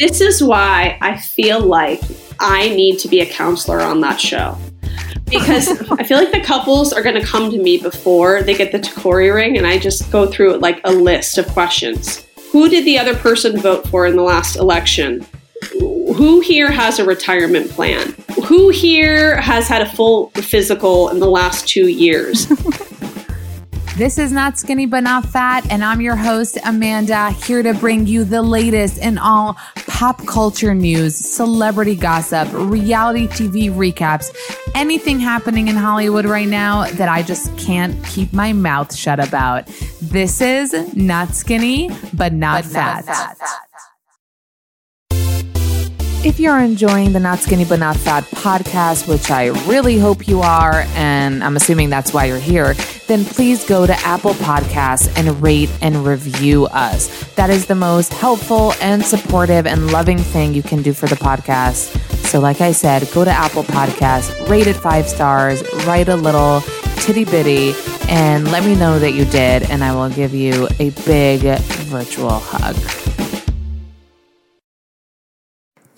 This is why I feel like I need to be a counselor on that show. Because I feel like the couples are going to come to me before they get the Tacori ring, and I just go through like a list of questions. Who did the other person vote for in the last election? Who here has a retirement plan? Who here has had a full physical in the last two years? This is Not Skinny But Not Fat, and I'm your host, Amanda, here to bring you the latest in all pop culture news, celebrity gossip, reality TV recaps, anything happening in Hollywood right now that I just can't keep my mouth shut about. This is Not Skinny But Not, but fat. not fat. If you're enjoying the Not Skinny But Not Fat podcast, which I really hope you are, and I'm assuming that's why you're here, then please go to Apple Podcasts and rate and review us. That is the most helpful and supportive and loving thing you can do for the podcast. So, like I said, go to Apple Podcasts, rate it five stars, write a little titty bitty, and let me know that you did, and I will give you a big virtual hug.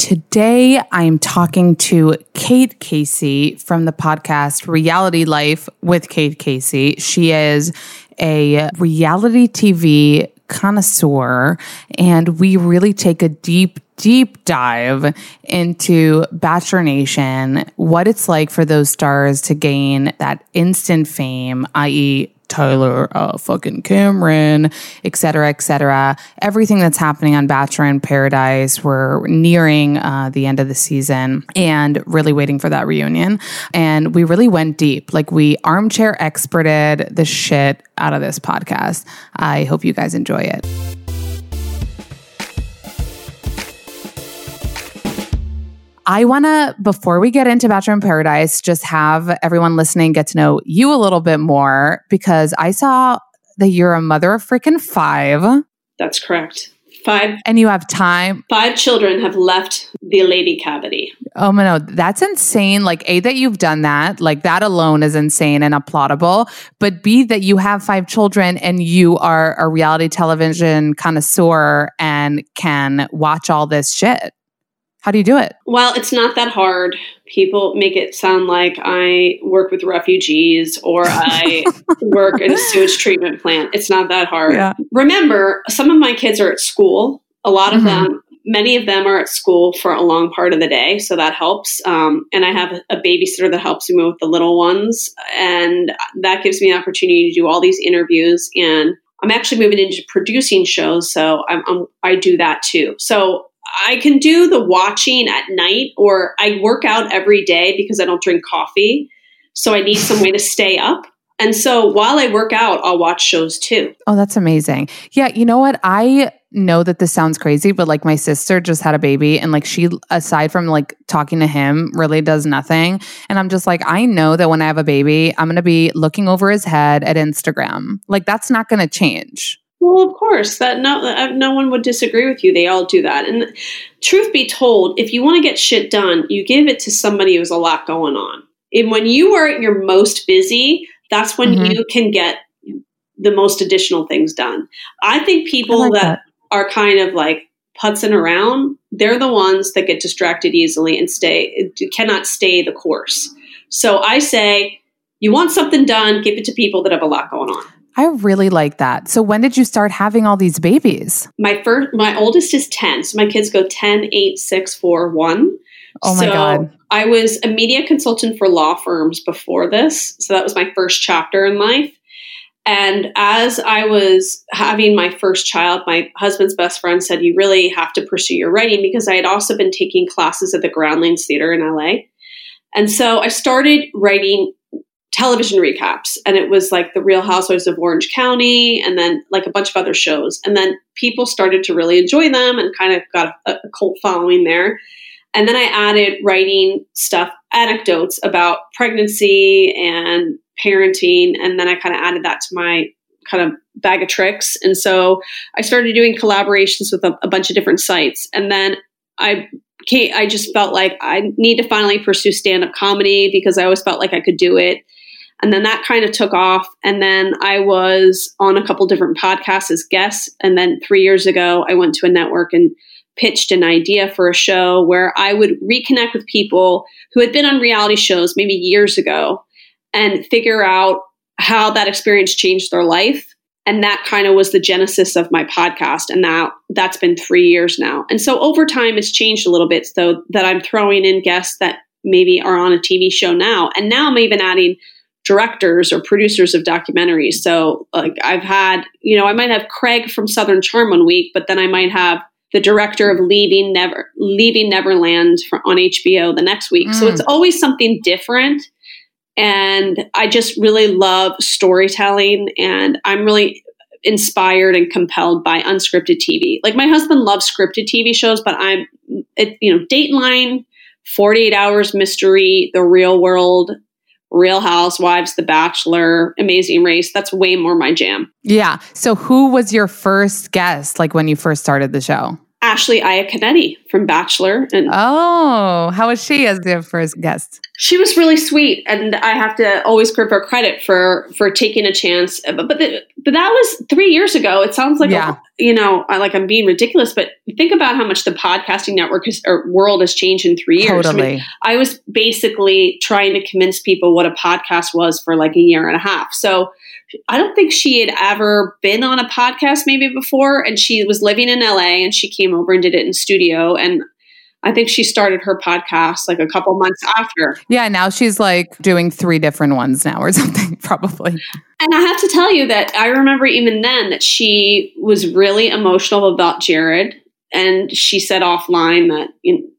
Today, I'm talking to Kate Casey from the podcast Reality Life with Kate Casey. She is a reality TV connoisseur, and we really take a deep, deep dive into Bachelor Nation, what it's like for those stars to gain that instant fame, i.e., Tyler uh, fucking Cameron, et cetera, et cetera. Everything that's happening on Bachelor in Paradise. We're nearing uh, the end of the season and really waiting for that reunion. And we really went deep. Like we armchair experted the shit out of this podcast. I hope you guys enjoy it. I want to, before we get into Bachelor in Paradise, just have everyone listening get to know you a little bit more because I saw that you're a mother of freaking five. That's correct. Five. And you have time. Five children have left the lady cavity. Oh my no, that's insane. Like A, that you've done that. Like that alone is insane and applaudable. But B, that you have five children and you are a reality television connoisseur and can watch all this shit. How do you do it? Well, it's not that hard. People make it sound like I work with refugees or I work in a sewage treatment plant. It's not that hard. Yeah. Remember, some of my kids are at school. A lot of mm-hmm. them, many of them are at school for a long part of the day, so that helps. Um, and I have a babysitter that helps me with the little ones, and that gives me an opportunity to do all these interviews. And I'm actually moving into producing shows, so I'm, I'm I do that too. So I can do the watching at night, or I work out every day because I don't drink coffee. So I need some way to stay up. And so while I work out, I'll watch shows too. Oh, that's amazing. Yeah, you know what? I know that this sounds crazy, but like my sister just had a baby and like she aside from like talking to him really does nothing. And I'm just like I know that when I have a baby, I'm going to be looking over his head at Instagram. Like that's not going to change. Well, of course, that no uh, no one would disagree with you. They all do that. And truth be told, if you want to get shit done, you give it to somebody who's a lot going on. And when you are at your most busy, that's when mm-hmm. you can get the most additional things done. I think people I like that, that are kind of like putzing around, they're the ones that get distracted easily and stay cannot stay the course. So I say, you want something done, give it to people that have a lot going on. I really like that. So when did you start having all these babies? My first my oldest is 10. So my kids go 10, 8, 6, 4, 1. Oh my so god. I was a media consultant for law firms before this. So that was my first chapter in life. And as I was having my first child, my husband's best friend said, You really have to pursue your writing because I had also been taking classes at the Groundlings Theater in LA. And so I started writing television recaps and it was like the real housewives of orange county and then like a bunch of other shows and then people started to really enjoy them and kind of got a, a cult following there and then i added writing stuff anecdotes about pregnancy and parenting and then i kind of added that to my kind of bag of tricks and so i started doing collaborations with a, a bunch of different sites and then i I just felt like I need to finally pursue stand up comedy because I always felt like I could do it. And then that kind of took off. And then I was on a couple different podcasts as guests. And then three years ago, I went to a network and pitched an idea for a show where I would reconnect with people who had been on reality shows maybe years ago and figure out how that experience changed their life. And that kind of was the genesis of my podcast. And that that's been three years now. And so over time, it's changed a little bit so that I'm throwing in guests that maybe are on a TV show now. And now I'm even adding directors or producers of documentaries. So like I've had, you know, I might have Craig from Southern Charm one week, but then I might have the director of Leaving Never Leaving Neverland for, on HBO the next week. Mm. So it's always something different. And I just really love storytelling and I'm really inspired and compelled by unscripted TV. Like my husband loves scripted TV shows, but I'm it, you know, Dateline, 48 Hours Mystery, The Real World, Real Housewives, The Bachelor, Amazing Race. That's way more my jam. Yeah. So who was your first guest like when you first started the show? Ashley Iaconetti from Bachelor. And oh, how was she as the first guest? She was really sweet, and I have to always give her credit for for taking a chance. Uh, but but, the, but that was three years ago. It sounds like yeah. a, you know like I'm being ridiculous, but think about how much the podcasting network has, or world has changed in three years. Totally. I, mean, I was basically trying to convince people what a podcast was for like a year and a half. So I don't think she had ever been on a podcast maybe before. And she was living in LA and she came over and did it in studio. And I think she started her podcast like a couple months after. Yeah, now she's like doing three different ones now or something, probably. And I have to tell you that I remember even then that she was really emotional about Jared and she said offline that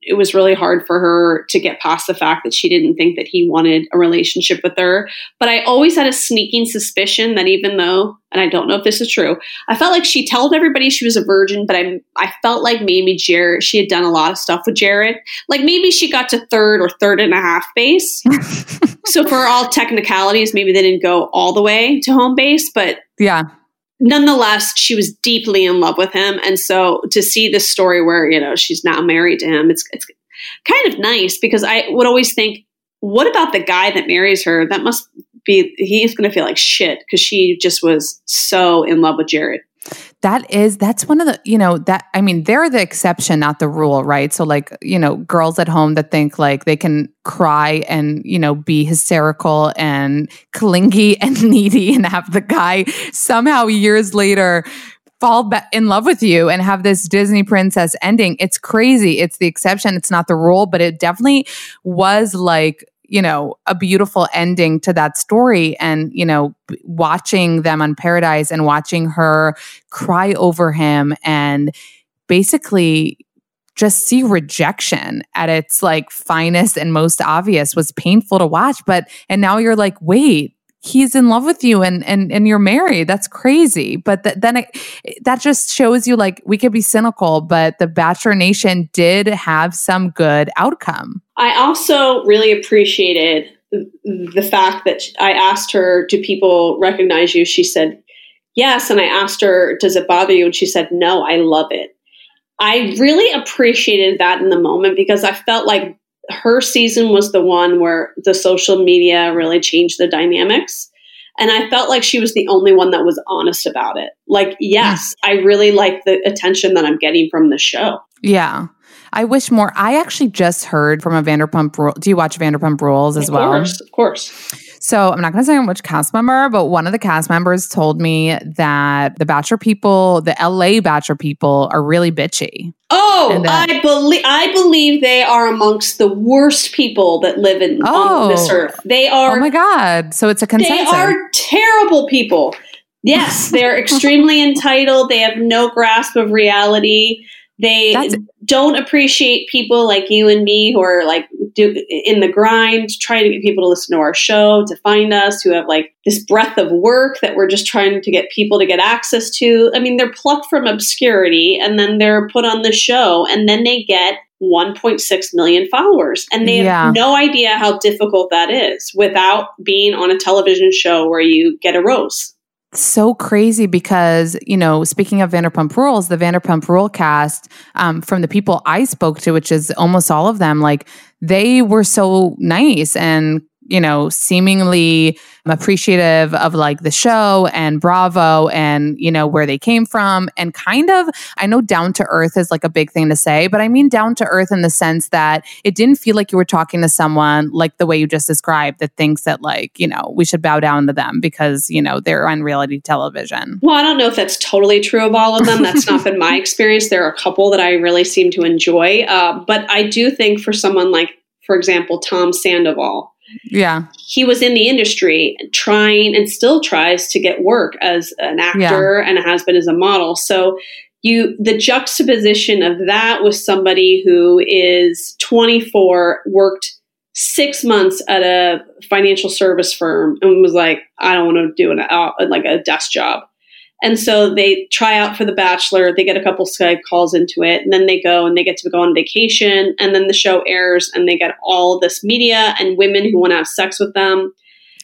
it was really hard for her to get past the fact that she didn't think that he wanted a relationship with her. But I always had a sneaking suspicion that even though, and I don't know if this is true, I felt like she told everybody she was a virgin, but I I felt like maybe Jared she had done a lot of stuff with Jared. Like maybe she got to third or third and a half base. so for all technicalities, maybe they didn't go all the way to home base, but yeah nonetheless, she was deeply in love with him. And so to see this story where, you know, she's now married to him, it's, it's kind of nice because I would always think, what about the guy that marries her? That must be, he's going to feel like shit because she just was so in love with Jared that is that's one of the you know that i mean they're the exception not the rule right so like you know girls at home that think like they can cry and you know be hysterical and clingy and needy and have the guy somehow years later fall in love with you and have this Disney princess ending. It's crazy. It's the exception. It's not the rule, but it definitely was like you know, a beautiful ending to that story. And, you know, watching them on Paradise and watching her cry over him and basically just see rejection at its like finest and most obvious was painful to watch. But, and now you're like, wait, he's in love with you and and and you're married. That's crazy. But th- then it, that just shows you like we could be cynical but the bachelor nation did have some good outcome. I also really appreciated the fact that i asked her do people recognize you? She said yes. And i asked her does it bother you? And she said no i love it. I really appreciated that in the moment because i felt like her season was the one where the social media really changed the dynamics. And I felt like she was the only one that was honest about it. Like, yes, I really like the attention that I'm getting from the show. Yeah. I wish more. I actually just heard from a Vanderpump Rule. Do you watch Vanderpump Rules as of well? Of course, of course. So I'm not going to say which cast member, but one of the cast members told me that the Bachelor people, the LA Bachelor people, are really bitchy. Oh, that, I believe I believe they are amongst the worst people that live in oh, on this earth. They are. Oh my god! So it's a consensus. They are terrible people. Yes, they're extremely entitled. They have no grasp of reality. They That's, don't appreciate people like you and me who are like do, in the grind, trying to get people to listen to our show, to find us, who have like this breadth of work that we're just trying to get people to get access to. I mean, they're plucked from obscurity and then they're put on the show and then they get 1.6 million followers. And they yeah. have no idea how difficult that is without being on a television show where you get a rose so crazy because you know speaking of vanderpump rules the vanderpump rule cast um, from the people i spoke to which is almost all of them like they were so nice and you know, seemingly appreciative of like the show and Bravo and, you know, where they came from. And kind of, I know down to earth is like a big thing to say, but I mean down to earth in the sense that it didn't feel like you were talking to someone like the way you just described that thinks that like, you know, we should bow down to them because, you know, they're on reality television. Well, I don't know if that's totally true of all of them. That's not been my experience. There are a couple that I really seem to enjoy. Uh, but I do think for someone like, for example, Tom Sandoval, yeah. He was in the industry trying and still tries to get work as an actor yeah. and has been as a model. So you the juxtaposition of that with somebody who is 24 worked 6 months at a financial service firm and was like I don't want to do an uh, like a desk job and so they try out for The Bachelor. They get a couple Skype calls into it, and then they go and they get to go on vacation. And then the show airs, and they get all this media and women who want to have sex with them.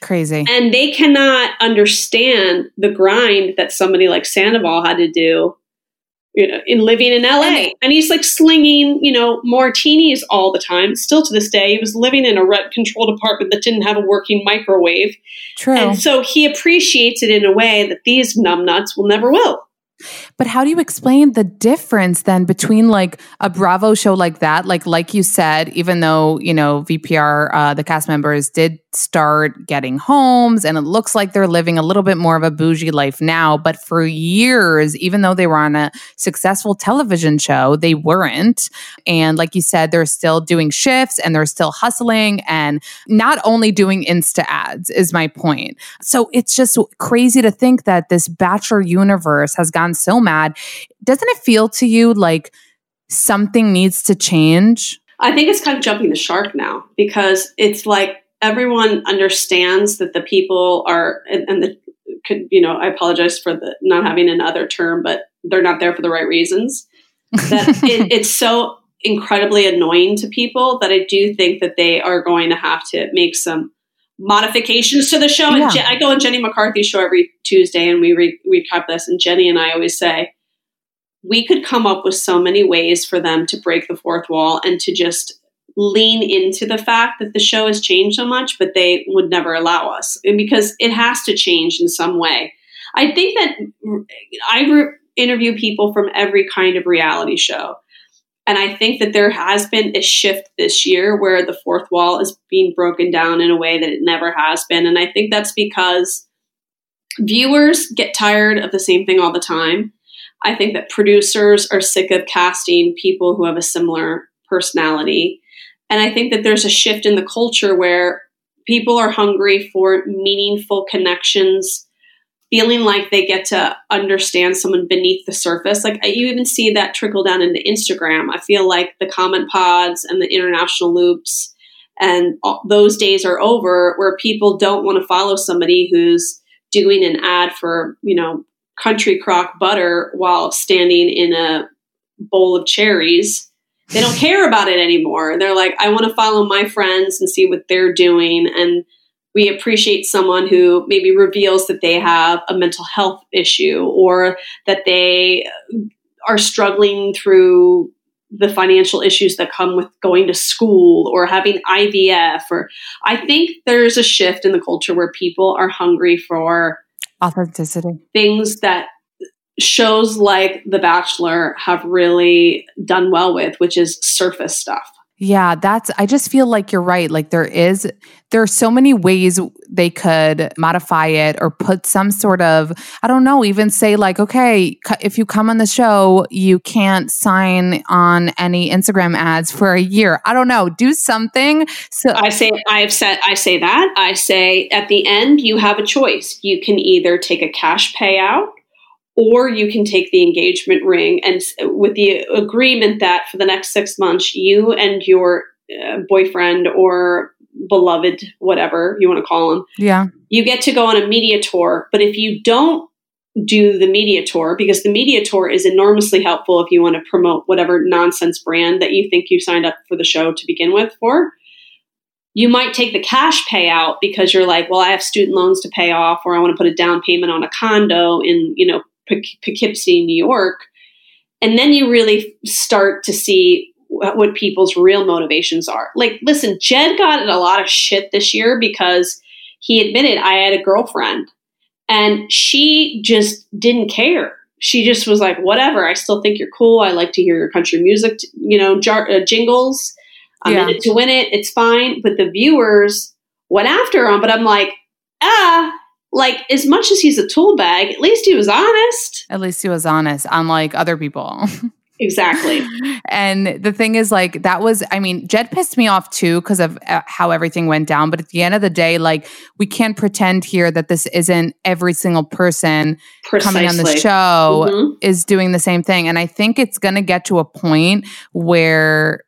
Crazy. And they cannot understand the grind that somebody like Sandoval had to do you know, in living in LA. And he's like slinging, you know, martinis all the time. Still to this day, he was living in a rent controlled apartment that didn't have a working microwave. True. And so he appreciates it in a way that these numbnuts will never will. But how do you explain the difference then between like a Bravo show like that, like like you said, even though you know VPR, uh, the cast members did start getting homes, and it looks like they're living a little bit more of a bougie life now. But for years, even though they were on a successful television show, they weren't. And like you said, they're still doing shifts and they're still hustling, and not only doing Insta ads is my point. So it's just crazy to think that this Bachelor universe has gone so mad. Doesn't it feel to you like something needs to change? I think it's kind of jumping the shark now because it's like everyone understands that the people are, and, and the, could, you know, I apologize for the not having another term, but they're not there for the right reasons. That it, it's so incredibly annoying to people that I do think that they are going to have to make some modifications to the show. Yeah. And Je- I go on Jenny McCarthy's show every Tuesday and we re- recap this. And Jenny and I always say, we could come up with so many ways for them to break the fourth wall and to just lean into the fact that the show has changed so much, but they would never allow us because it has to change in some way. I think that I interview people from every kind of reality show. And I think that there has been a shift this year where the fourth wall is being broken down in a way that it never has been. And I think that's because viewers get tired of the same thing all the time. I think that producers are sick of casting people who have a similar personality. And I think that there's a shift in the culture where people are hungry for meaningful connections feeling like they get to understand someone beneath the surface. Like you even see that trickle down into Instagram. I feel like the comment pods and the international loops and all, those days are over where people don't want to follow somebody who's doing an ad for, you know, country crock butter while standing in a bowl of cherries. They don't care about it anymore. They're like, I want to follow my friends and see what they're doing and we appreciate someone who maybe reveals that they have a mental health issue or that they are struggling through the financial issues that come with going to school or having IVF or I think there's a shift in the culture where people are hungry for authenticity. Things that shows like The Bachelor have really done well with, which is surface stuff. Yeah, that's I just feel like you're right. Like there is there are so many ways they could modify it or put some sort of I don't know, even say like okay, if you come on the show, you can't sign on any Instagram ads for a year. I don't know, do something. So I say I've said I say that. I say at the end you have a choice. You can either take a cash payout or you can take the engagement ring and with the agreement that for the next six months, you and your uh, boyfriend or beloved, whatever you want to call him, yeah, you get to go on a media tour. But if you don't do the media tour, because the media tour is enormously helpful if you want to promote whatever nonsense brand that you think you signed up for the show to begin with for. You might take the cash payout because you're like, well, I have student loans to pay off, or I want to put a down payment on a condo in, you know, Poughkeepsie, New York. And then you really start to see what people's real motivations are. Like, listen, Jed got in a lot of shit this year because he admitted I had a girlfriend and she just didn't care. She just was like, whatever, I still think you're cool. I like to hear your country music, you know, jar- uh, jingles. I'm yeah. in it to win it. It's fine. But the viewers went after him. But I'm like, ah, like as much as he's a tool bag, at least he was honest. At least he was honest, unlike other people. Exactly. and the thing is, like, that was, I mean, Jed pissed me off too because of uh, how everything went down. But at the end of the day, like, we can't pretend here that this isn't every single person Precisely. coming on the show mm-hmm. is doing the same thing. And I think it's going to get to a point where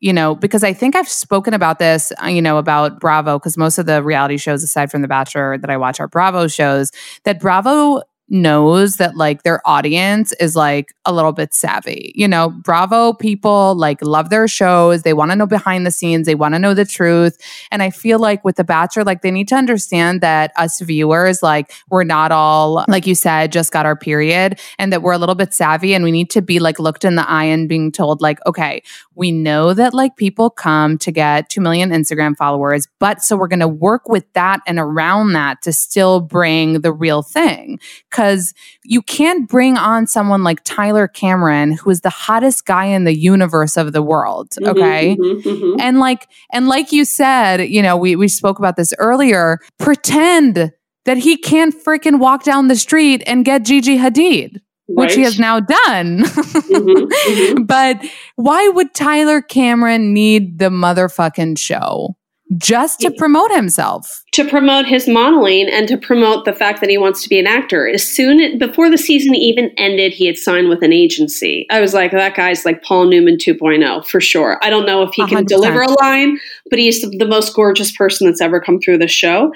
you know, because I think I've spoken about this, uh, you know, about Bravo, because most of the reality shows, aside from The Bachelor, that I watch are Bravo shows, that Bravo knows that like their audience is like a little bit savvy. You know, Bravo people like love their shows. They want to know behind the scenes. They want to know the truth. And I feel like with The Bachelor, like they need to understand that us viewers, like we're not all, like you said, just got our period and that we're a little bit savvy and we need to be like looked in the eye and being told like, okay, we know that like people come to get 2 million Instagram followers, but so we're going to work with that and around that to still bring the real thing because you can't bring on someone like Tyler Cameron, who is the hottest guy in the universe of the world. Mm-hmm, okay. Mm-hmm, mm-hmm. And like, and like you said, you know, we, we spoke about this earlier, pretend that he can't freaking walk down the street and get Gigi Hadid. Right. Which he has now done. Mm-hmm, mm-hmm. but why would Tyler Cameron need the motherfucking show? just to promote himself to promote his modeling and to promote the fact that he wants to be an actor. As soon before the season even ended he had signed with an agency. I was like that guy's like paul newman 2.0 for sure. I don't know if he can 100%. deliver a line but he's the most gorgeous person that's ever come through the show.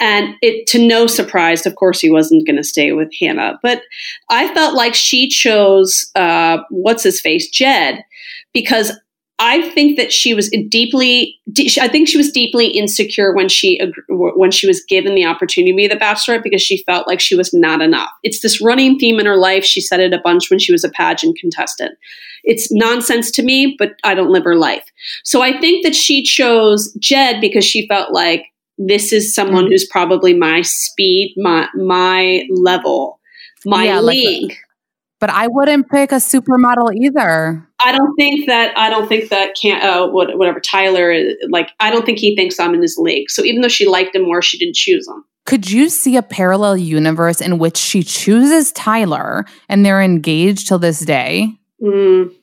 And it to no surprise of course he wasn't going to stay with hannah. But i felt like she chose uh, what's his face? Jed because I think that she was deeply. I think she was deeply insecure when she when she was given the opportunity to be the bachelorette because she felt like she was not enough. It's this running theme in her life. She said it a bunch when she was a pageant contestant. It's nonsense to me, but I don't live her life. So I think that she chose Jed because she felt like this is someone mm-hmm. who's probably my speed, my my level, my yeah, league. Like but I wouldn't pick a supermodel either. I don't think that I don't think that can uh, whatever Tyler like I don't think he thinks I'm in his league. So even though she liked him more, she didn't choose him. Could you see a parallel universe in which she chooses Tyler and they're engaged till this day? Mm,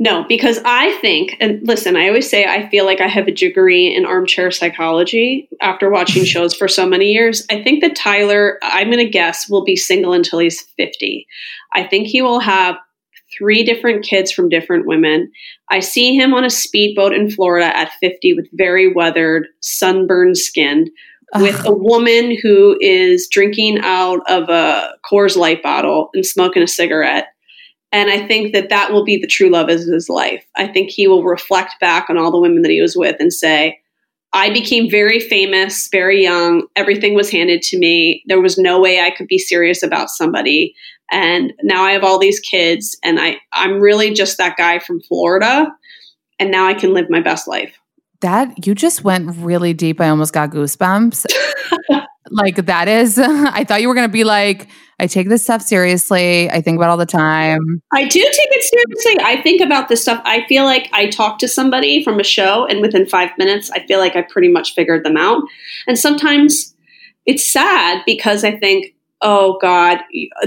no, because I think, and listen, I always say I feel like I have a degree in armchair psychology after watching shows for so many years. I think that Tyler, I'm going to guess, will be single until he's 50. I think he will have three different kids from different women. I see him on a speedboat in Florida at 50 with very weathered, sunburned skin. With a woman who is drinking out of a Coors Light bottle and smoking a cigarette and I think that that will be the true love of his life. I think he will reflect back on all the women that he was with and say, I became very famous, very young. Everything was handed to me. There was no way I could be serious about somebody. And now I have all these kids, and I, I'm really just that guy from Florida. And now I can live my best life. That you just went really deep. I almost got goosebumps. like, that is, I thought you were going to be like, I take this stuff seriously. I think about all the time. I do take it seriously. I think about this stuff. I feel like I talk to somebody from a show, and within five minutes, I feel like I pretty much figured them out. And sometimes it's sad because I think, oh God,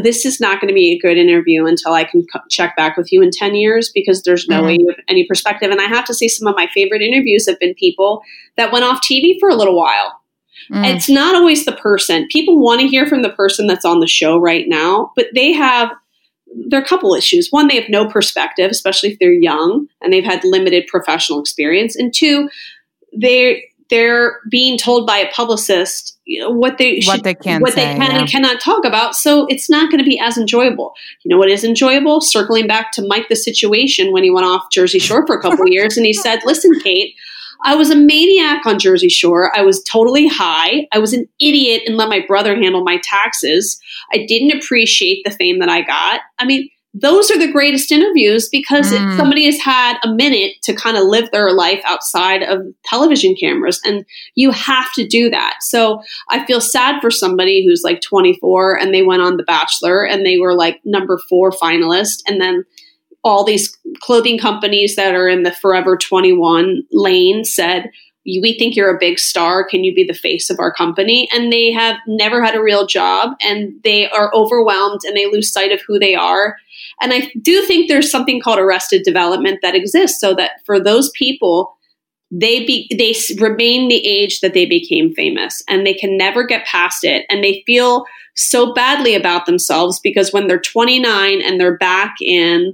this is not going to be a good interview until I can check back with you in 10 years because there's no mm-hmm. way you have any perspective. And I have to say, some of my favorite interviews have been people that went off TV for a little while Mm. It's not always the person. People want to hear from the person that's on the show right now, but they have there are a couple issues. One, they have no perspective, especially if they're young and they've had limited professional experience. And two, they they're being told by a publicist you know, what they what should, they can what say, they can yeah. and cannot talk about. So it's not going to be as enjoyable. You know what is enjoyable? Circling back to Mike the Situation when he went off Jersey Shore for a couple years and he said, "Listen, Kate." I was a maniac on Jersey Shore. I was totally high. I was an idiot and let my brother handle my taxes. I didn't appreciate the fame that I got. I mean, those are the greatest interviews because mm. somebody has had a minute to kind of live their life outside of television cameras and you have to do that so i feel sad for somebody who's like 24 and they went on the bachelor and they were like number four finalist and then all these clothing companies that are in the forever 21 lane said we think you're a big star. Can you be the face of our company? And they have never had a real job and they are overwhelmed and they lose sight of who they are. And I do think there's something called arrested development that exists so that for those people, they be they remain the age that they became famous and they can never get past it and they feel so badly about themselves because when they're 29 and they're back in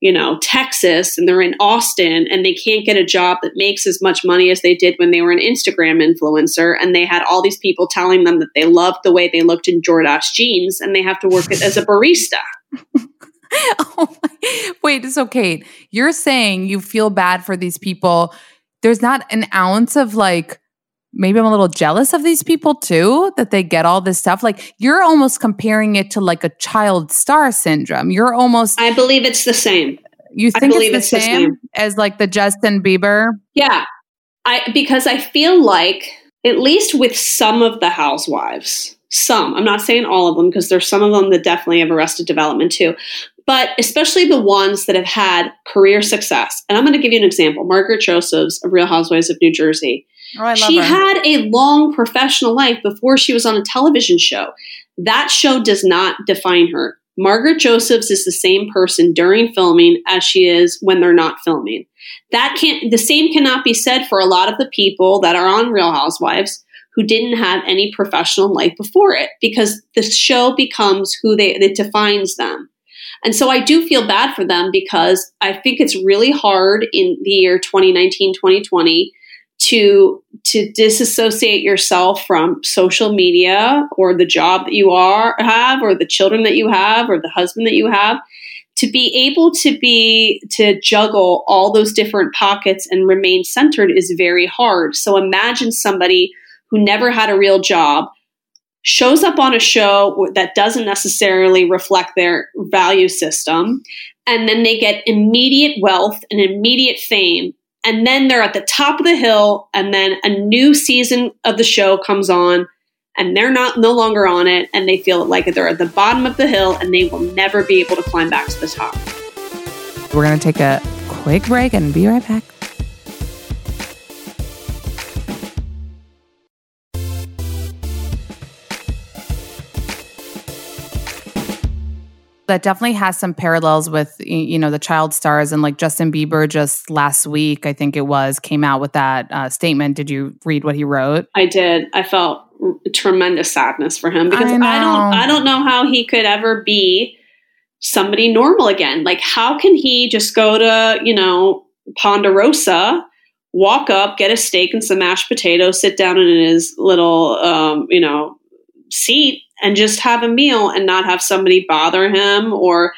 you know, Texas and they're in Austin and they can't get a job that makes as much money as they did when they were an Instagram influencer. And they had all these people telling them that they loved the way they looked in Jordache jeans and they have to work as a barista. oh Wait, so Kate, you're saying you feel bad for these people. There's not an ounce of like, maybe I'm a little jealous of these people too, that they get all this stuff. Like you're almost comparing it to like a child star syndrome. You're almost I believe it's the same. You think it's, the, it's same the same as like the Justin Bieber? Yeah. I because I feel like at least with some of the housewives, some, I'm not saying all of them because there's some of them that definitely have arrested development too, but especially the ones that have had career success. And I'm going to give you an example. Margaret Josephs of Real Housewives of New Jersey Oh, she her. had a long professional life before she was on a television show. That show does not define her. Margaret Josephs is the same person during filming as she is when they're not filming. That can't the same cannot be said for a lot of the people that are on Real Housewives who didn't have any professional life before it because the show becomes who they it defines them. And so I do feel bad for them because I think it's really hard in the year 2019 2020 to to disassociate yourself from social media or the job that you are have or the children that you have or the husband that you have to be able to be to juggle all those different pockets and remain centered is very hard. So imagine somebody who never had a real job shows up on a show that doesn't necessarily reflect their value system and then they get immediate wealth and immediate fame and then they're at the top of the hill and then a new season of the show comes on and they're not no longer on it and they feel like they're at the bottom of the hill and they will never be able to climb back to the top. We're going to take a quick break and be right back. That definitely has some parallels with you know the child stars and like Justin Bieber just last week I think it was came out with that uh, statement. Did you read what he wrote? I did. I felt tremendous sadness for him because I, I don't I don't know how he could ever be somebody normal again. Like how can he just go to you know Ponderosa? Walk up, get a steak and some mashed potatoes, sit down in his little, um, you know, seat and just have a meal and not have somebody bother him or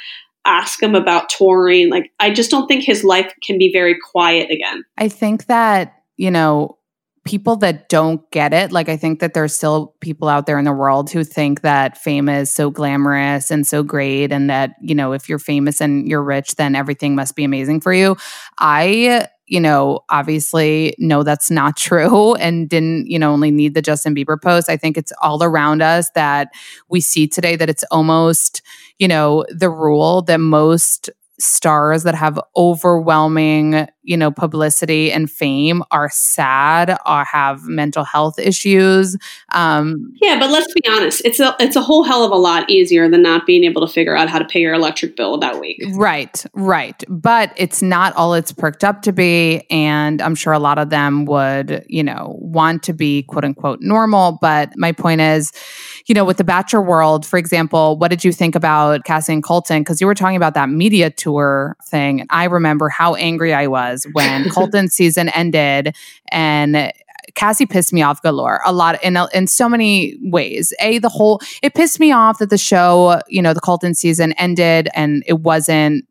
ask him about touring. Like, I just don't think his life can be very quiet again. I think that, you know, people that don't get it, like, I think that there's still people out there in the world who think that fame is so glamorous and so great, and that, you know, if you're famous and you're rich, then everything must be amazing for you. I you know, obviously know that's not true and didn't, you know, only need the Justin Bieber post. I think it's all around us that we see today that it's almost, you know, the rule that most stars that have overwhelming you know publicity and fame are sad or have mental health issues um yeah but let's be honest it's a it's a whole hell of a lot easier than not being able to figure out how to pay your electric bill that week. Right right but it's not all it's perked up to be and i'm sure a lot of them would you know want to be quote unquote normal but my point is you know with the bachelor world for example what did you think about cassie and colton? Because you were talking about that media tour thing and i remember how angry i was was when Colton's season ended and Cassie pissed me off galore a lot in in so many ways. A the whole it pissed me off that the show, you know, the Colton season ended and it wasn't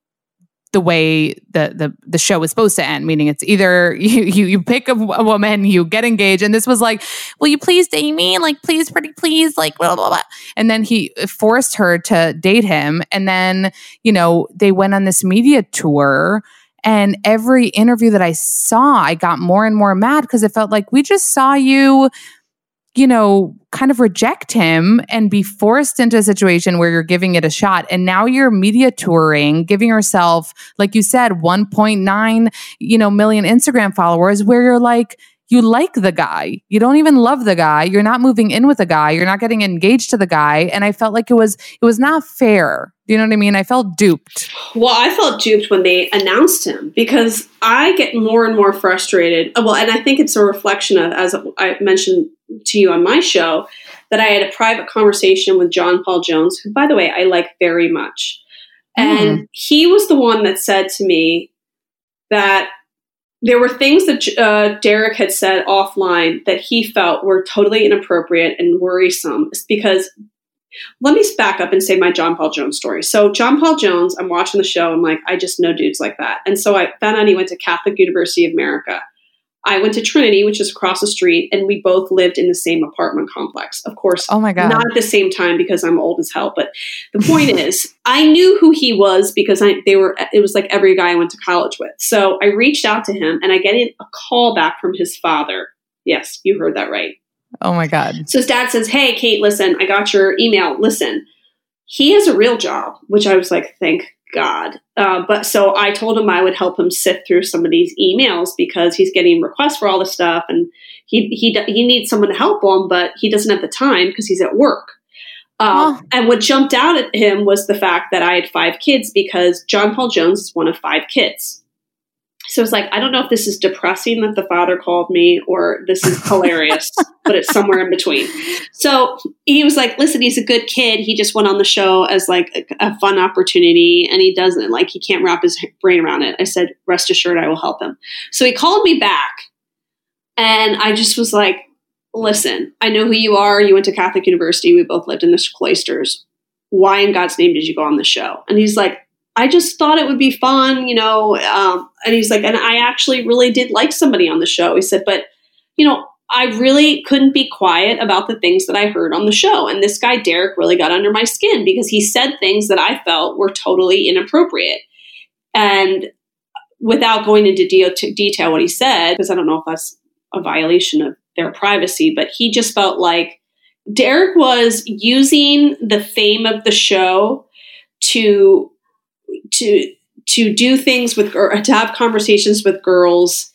the way the the the show was supposed to end meaning it's either you you, you pick a, a, woman you get engaged and this was like will you please date me like please pretty please like blah blah blah and then he forced her to date him and then you know they went on this media tour and every interview that I saw I got more and more mad because it felt like we just saw you you know, kind of reject him and be forced into a situation where you're giving it a shot. And now you're media touring, giving yourself, like you said, 1.9, you know, million Instagram followers where you're like, you like the guy. You don't even love the guy. You're not moving in with the guy. You're not getting engaged to the guy. And I felt like it was it was not fair. Do you know what I mean? I felt duped. Well, I felt duped when they announced him because I get more and more frustrated. Well, and I think it's a reflection of, as I mentioned to you on my show, that I had a private conversation with John Paul Jones, who, by the way, I like very much. And mm. he was the one that said to me that there were things that uh, Derek had said offline that he felt were totally inappropriate and worrisome because let me back up and say my John Paul Jones story. So John Paul Jones, I'm watching the show. I'm like, I just know dudes like that. And so I found out he went to Catholic University of America. I went to Trinity, which is across the street, and we both lived in the same apartment complex. Of course, oh my god, not at the same time because I'm old as hell. But the point is, I knew who he was because I they were. It was like every guy I went to college with. So I reached out to him, and I get a call back from his father. Yes, you heard that right. Oh my god. So his dad says, "Hey, Kate, listen, I got your email. Listen." He has a real job, which I was like, thank God. Uh, but so I told him I would help him sift through some of these emails because he's getting requests for all this stuff, and he he he needs someone to help him, but he doesn't have the time because he's at work. Oh. And what jumped out at him was the fact that I had five kids because John Paul Jones is one of five kids. So it's like, I don't know if this is depressing that the father called me or this is hilarious, but it's somewhere in between. So he was like, listen, he's a good kid. He just went on the show as like a, a fun opportunity and he doesn't like, he can't wrap his brain around it. I said, rest assured, I will help him. So he called me back and I just was like, listen, I know who you are. You went to Catholic University. We both lived in the cloisters. Why in God's name did you go on the show? And he's like, I just thought it would be fun, you know. Um, and he's like, and I actually really did like somebody on the show. He said, but, you know, I really couldn't be quiet about the things that I heard on the show. And this guy, Derek, really got under my skin because he said things that I felt were totally inappropriate. And without going into de- detail what he said, because I don't know if that's a violation of their privacy, but he just felt like Derek was using the fame of the show to to to do things with or to have conversations with girls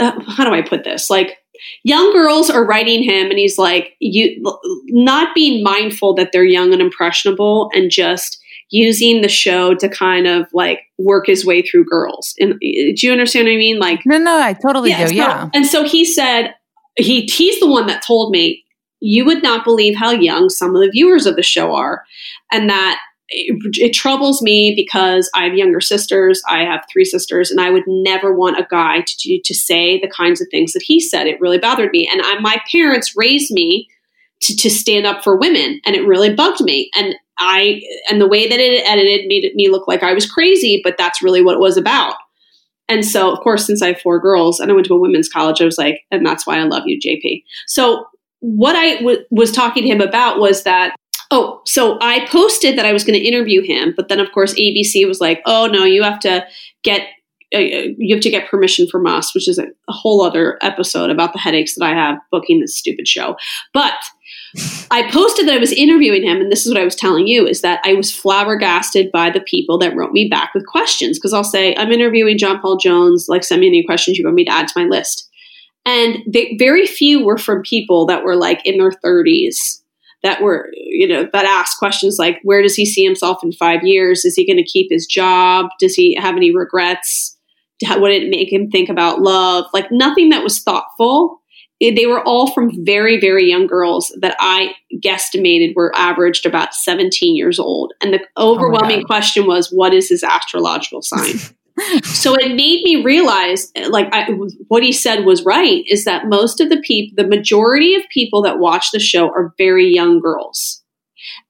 uh, how do i put this? Like young girls are writing him and he's like you not being mindful that they're young and impressionable and just using the show to kind of like work his way through girls. And do you understand what i mean? Like no no i totally yeah, do yeah. and so he said he he's the one that told me you would not believe how young some of the viewers of the show are and that it, it, troubles me because I have younger sisters. I have three sisters, and I would never want a guy to do, to say the kinds of things that he said. It really bothered me, and I, my parents raised me to, to stand up for women, and it really bugged me. And I and the way that it edited made me look like I was crazy, but that's really what it was about. And so, of course, since I have four girls and I went to a women's college, I was like, and that's why I love you, JP. So, what I w- was talking to him about was that Oh, so I posted that I was going to interview him, but then of course ABC was like, "Oh no, you have to get uh, you have to get permission from us," which is a, a whole other episode about the headaches that I have booking this stupid show. But I posted that I was interviewing him, and this is what I was telling you: is that I was flabbergasted by the people that wrote me back with questions because I'll say, "I'm interviewing John Paul Jones. Like, send me any questions you want me to add to my list." And they, very few were from people that were like in their 30s that were you know that asked questions like where does he see himself in five years? Is he going to keep his job? Does he have any regrets? What did it make him think about love? Like nothing that was thoughtful. They were all from very very young girls that i guesstimated were averaged about 17 years old. And the oh overwhelming oh question was what is his astrological sign so it made me realize like I, what he said was right is that most of the people the majority of people that watch the show are very young girls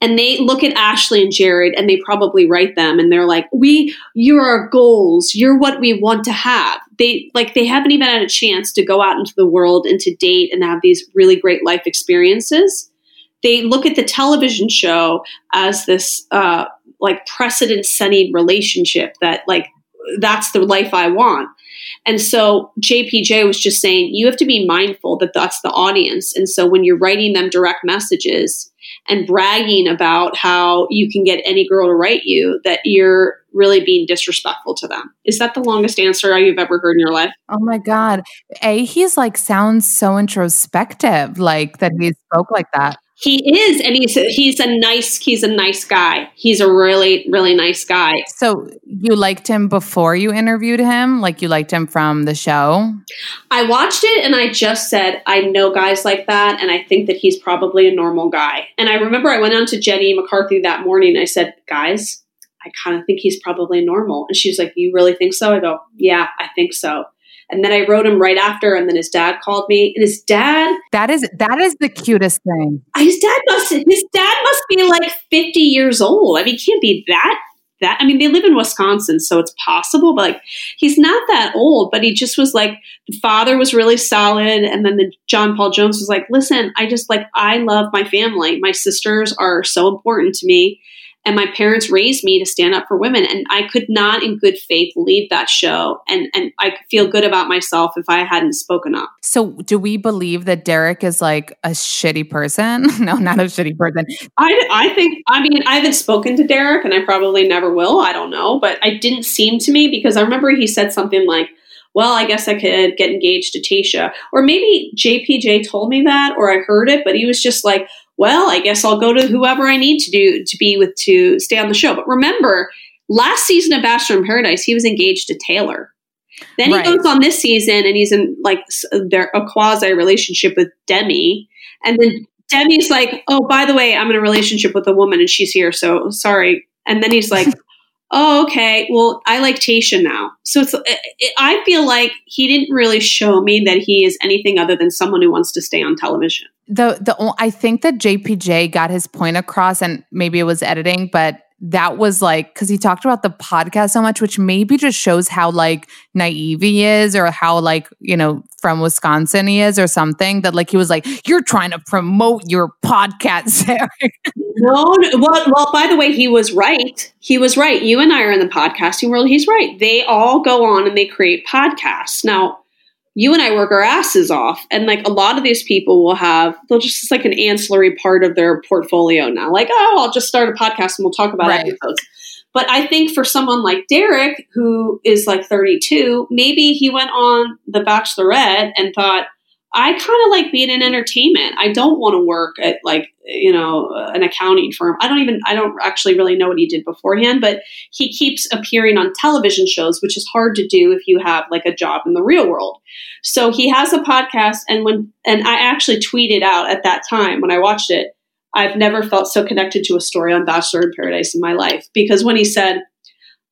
and they look at Ashley and Jared and they probably write them and they're like, "We you're our goals. You're what we want to have." They like they haven't even had a chance to go out into the world and to date and have these really great life experiences. They look at the television show as this uh, like precedent setting relationship that like that's the life I want. And so JPJ was just saying, you have to be mindful that that's the audience. And so when you're writing them direct messages and bragging about how you can get any girl to write you, that you're really being disrespectful to them. Is that the longest answer you've ever heard in your life? Oh my God. A, he's like, sounds so introspective, like that he spoke like that. He is, and he's he's a nice he's a nice guy. He's a really really nice guy. So you liked him before you interviewed him, like you liked him from the show. I watched it and I just said I know guys like that, and I think that he's probably a normal guy. And I remember I went on to Jenny McCarthy that morning. I said, guys, I kind of think he's probably normal, and she's like, you really think so? I go, yeah, I think so. And then I wrote him right after, and then his dad called me. And his dad That is that is the cutest thing. his dad must his dad must be like 50 years old. I mean, he can't be that that I mean, they live in Wisconsin, so it's possible, but like he's not that old, but he just was like the father was really solid and then the John Paul Jones was like, "Listen, I just like I love my family. My sisters are so important to me." And my parents raised me to stand up for women. And i could not in good faith leave that show. And and i could feel good about myself if i hadn't spoken up. So do we believe that Derek is like a shitty person? no, not a shitty person. I, I think i mean i haven't spoken to derek and i probably never will. I don't know. But it didn't seem to me because i remember he said something like well i guess i could get engaged to Tayshia. Or maybe jpj told me that or i heard it but he was just like well i guess i'll go to whoever i need to do to be with to stay on the show. But remember last season of bachelor in paradise he was engaged to taylor. Then he Right. goes on this season and he's in like their a quasi relationship with demi. And then demi's like oh by the way i'm in a relationship with a woman and she's here so sorry. And then he's like oh okay well i like Tayshia now. So it's it, i feel like he didn't really show me that he is anything other than someone who wants to stay on television. The the I think that JPJ got his point across, and maybe it was editing, but that was like because he talked about the podcast so much, which maybe just shows how like naive he is, or how like you know from Wisconsin he is, or something. That like he was like, "You're trying to promote your podcast, Sarah." No, no, well, well, by the way, he was right. He was right. You and I are in the podcasting world. He's right. They all go on and they create podcasts. Now, you and I work our asses off, and like a lot of these people will have, they'll just it's like an ancillary part of their portfolio now. Like, oh, I'll just start a podcast and we'll talk about Right. episodes. But I think for someone like Derek, who is like 32, maybe he went on The Bachelorette and thought, I kind of like being in entertainment. I don't want to work at like, you know, an accounting firm. I don't even, I don't actually really know what he did beforehand, but he keeps appearing on television shows, which is hard to do if you have like a job in the real world. So he has a podcast. And when, and I actually tweeted out at that time when I watched it, I've never felt so connected to a story on Bachelor in Paradise in my life because when he said,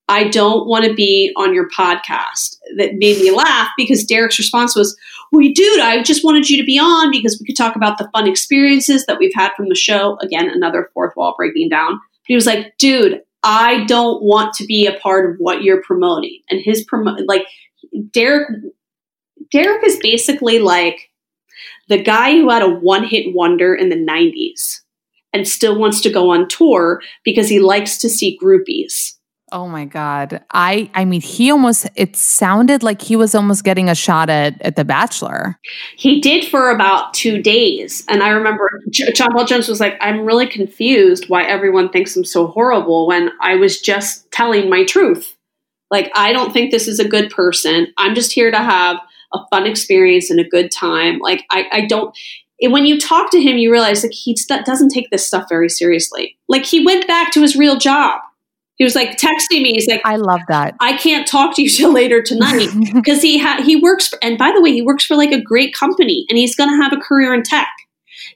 I don't want to be on your podcast, that made me laugh because Derek's response was, Well, dude, I just wanted you to be on because we could talk about the fun experiences that we've had from the show. Again, another fourth wall breaking down. He was like, Dude, I don't want to be a part of what you're promoting. And his promo, like, Derek, Derek is basically like the guy who had a one hit wonder in the 90s and still wants to go on tour because he likes to see groupies. Oh my god. I I mean he almost it sounded like he was almost getting a shot at at the bachelor. He did for about two days. And I remember John Paul Jones was like, I'm really confused why everyone thinks I'm so horrible when I was just telling my truth. Like, I don't think this is a good person. I'm just here to have a fun experience and a good time. Like, I, I don't. When you talk to him, you realize like he doesn't take this stuff very seriously. Like he went back to his real job. He was like texting me. He's like, I love that. I can't talk to you till later tonight because he ha- he works for, and by the way he works for like a great company and he's going to have a career in tech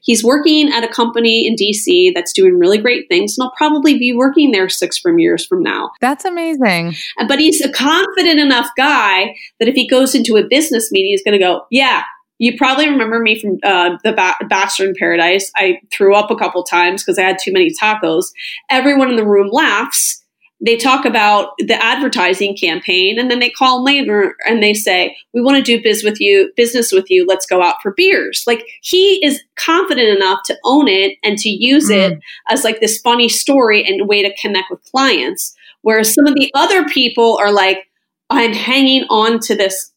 he's working at a company in dc that's doing really great things and I'll probably be working there six from years from now That's amazing. But he's a confident enough guy that if he goes into a business meeting he's going to go yeah you probably remember me from uh, the ba- Bachelor in Paradise. I threw up a couple times because I had too many tacos. Everyone in the room laughs. They talk about the advertising campaign, and then they call later and they say, "We want to do biz with you, business with you. Let's go out for beers." Like he is confident enough to own it and to use mm. it as like this funny story and way to connect with clients. Whereas some of the other people are like, "I'm hanging on to this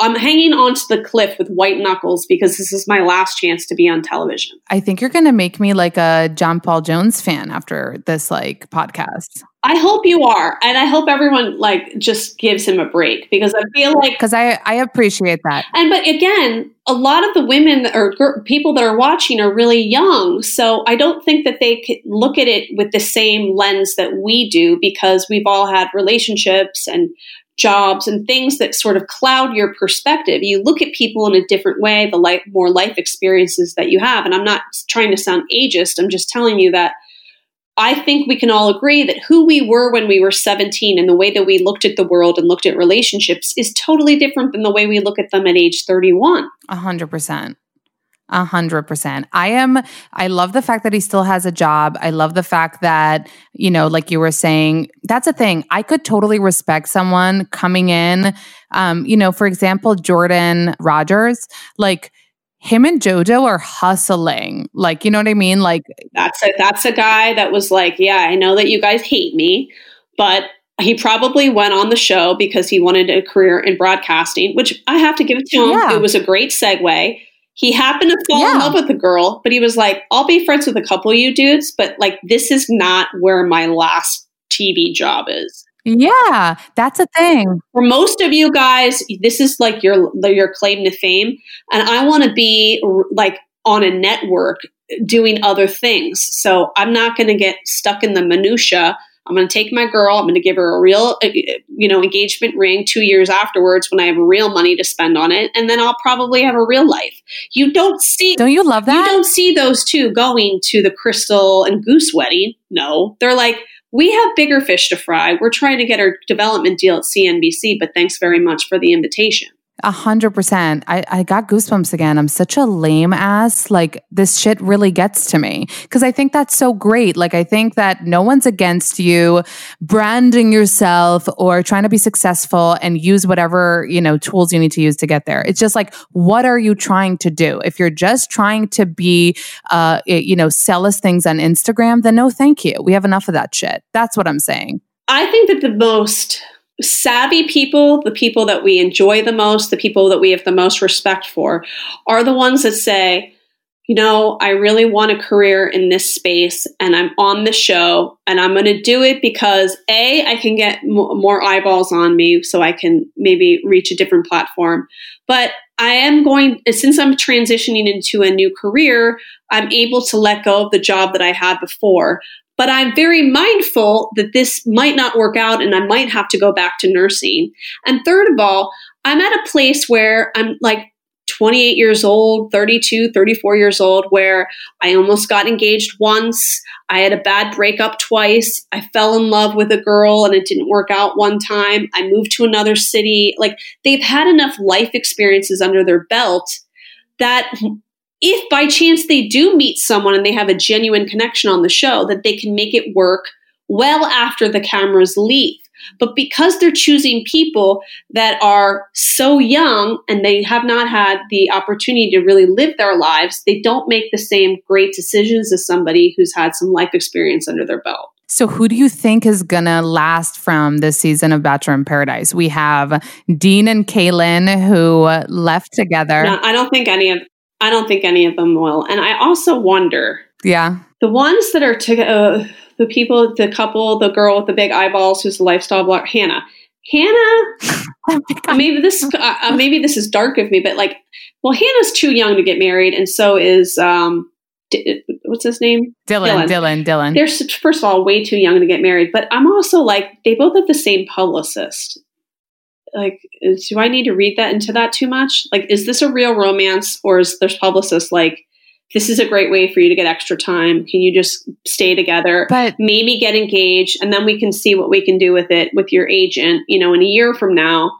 I'm hanging onto the cliff with white knuckles because this is my last chance to be on television. I think you're going to make me like a John Paul Jones fan after this like podcast. I hope you are, and I hope everyone like just gives him a break because I feel like because I I appreciate that. And but again, a lot of the women or gr- people that are watching are really young, so I don't think that they could look at it with the same lens that we do because we've all had relationships and jobs and things that sort of cloud your perspective. You look at people in a different way, the life, more life experiences that you have. And I'm not trying to sound ageist. I'm just telling you that I think we can all agree that who we were when we were 17 and the way that we looked at the world and looked at relationships is totally different than the way we look at them at age 31. A hundred percent. A hundred percent. I am, I love the fact that he still has a job. I love the fact that, you know, like you were saying, that's a thing. I could totally respect someone coming in. Um, you know, for example, Jordan Rodgers. like, him and Jojo are hustling. Like, you know what I mean? Like that's a that's a guy that was like, yeah, I know that you guys hate me, but he probably went on the show because he wanted a career in broadcasting, which I have to give it to him. Yeah. It was a great segue. He happened to fall yeah. in love with a girl, but he was like, I'll be friends with a couple of you dudes, but like, this is not where my last TV job is. Yeah, that's a thing. For most of you guys, this is like your your claim to fame, and I want to be like on a network doing other things. So I'm not going to get stuck in the minutia I'm going to take my girl. I'm going to give her a real, uh, uh, you know, engagement ring two years afterwards when I have real money to spend on it, and then I'll probably have a real life. You don't see, don't you love that? You don't see those two going to the Krystal and Goose wedding. No, they're like, we have bigger fish to fry. We're trying to get our development deal at CNBC, but thanks very much for the invitation. A hundred percent. I, I got goosebumps again. I'm such a lame ass. Like this shit really gets to me. Cause I think that's so great. Like I think that no one's against you branding yourself or trying to be successful and use whatever, you know, tools you need to use to get there. It's just like, what are you trying to do? If you're just trying to be, uh, you know, sell us things on Instagram, then no, thank you. We have enough of that shit. That's what I'm saying. I think that the most savvy people, the people that we enjoy the most, the people that we have the most respect for, are the ones that say, you know, I really want a career in this space and I'm on the show and I'm going to do it because A, I can get m- more eyeballs on me so I can maybe reach a different platform. But I am going, since I'm transitioning into a new career, I'm able to let go of the job that I had before. But I'm very mindful that this might not work out and I might have to go back to nursing. And third of all, I'm at a place where I'm like 28 years old, 32, 34 years old, where I almost got engaged once. I had a bad breakup twice. I fell in love with a girl and it didn't work out one time. I moved to another city. Like they've had enough life experiences under their belt that if by chance they do meet someone and they have a genuine connection on the show, that they can make it work well after the cameras leave. But because they're choosing people that are so young and they have not had the opportunity to really live their lives, they don't make the same great decisions as somebody who's had some life experience under their belt. So, who do you think is going to last from this season of Bachelor in Paradise? We have Dean and Caelynn who left together. No, I don't think any of I don't think any of them will. And I also wonder. Yeah. The ones that are to uh, the people, the couple, the girl with the big eyeballs who's a lifestyle blogger, Hannah. Hannah, maybe this uh, uh, maybe this is dark of me, but like, well, Hannah's too young to get married, and so is um, D- what's his name? Dylan. Dylan. Dylan. They're first of all way too young to get married, but I'm also like they both have the same publicist, like do i need to read that into that too much like is this a real romance or is there's publicist like this is a great way for you to get extra time can you just stay together but maybe get engaged and then we can see what we can do with it with your agent you know in a year from now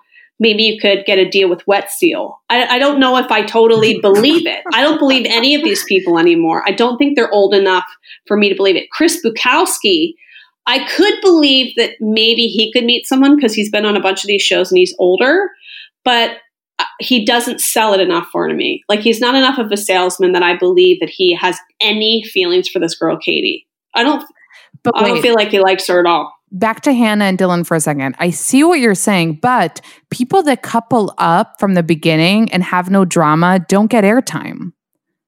maybe you could get a deal with Wet Seal. I, I don't know if I totally believe it. I don't believe any of these people anymore. I don't think they're old enough for me to believe it. Chris Bukowski, I could believe that maybe he could meet someone because he's been on a bunch of these shows and he's older, but uh, he doesn't sell it enough for me. Like he's not enough of a salesman that I believe that he has any feelings for this girl, Katie. I don't. But I don't feel like he likes her at all back to Hannah and Dylan for a second. I see what you're saying, but people that couple up from the beginning and have no drama don't get airtime.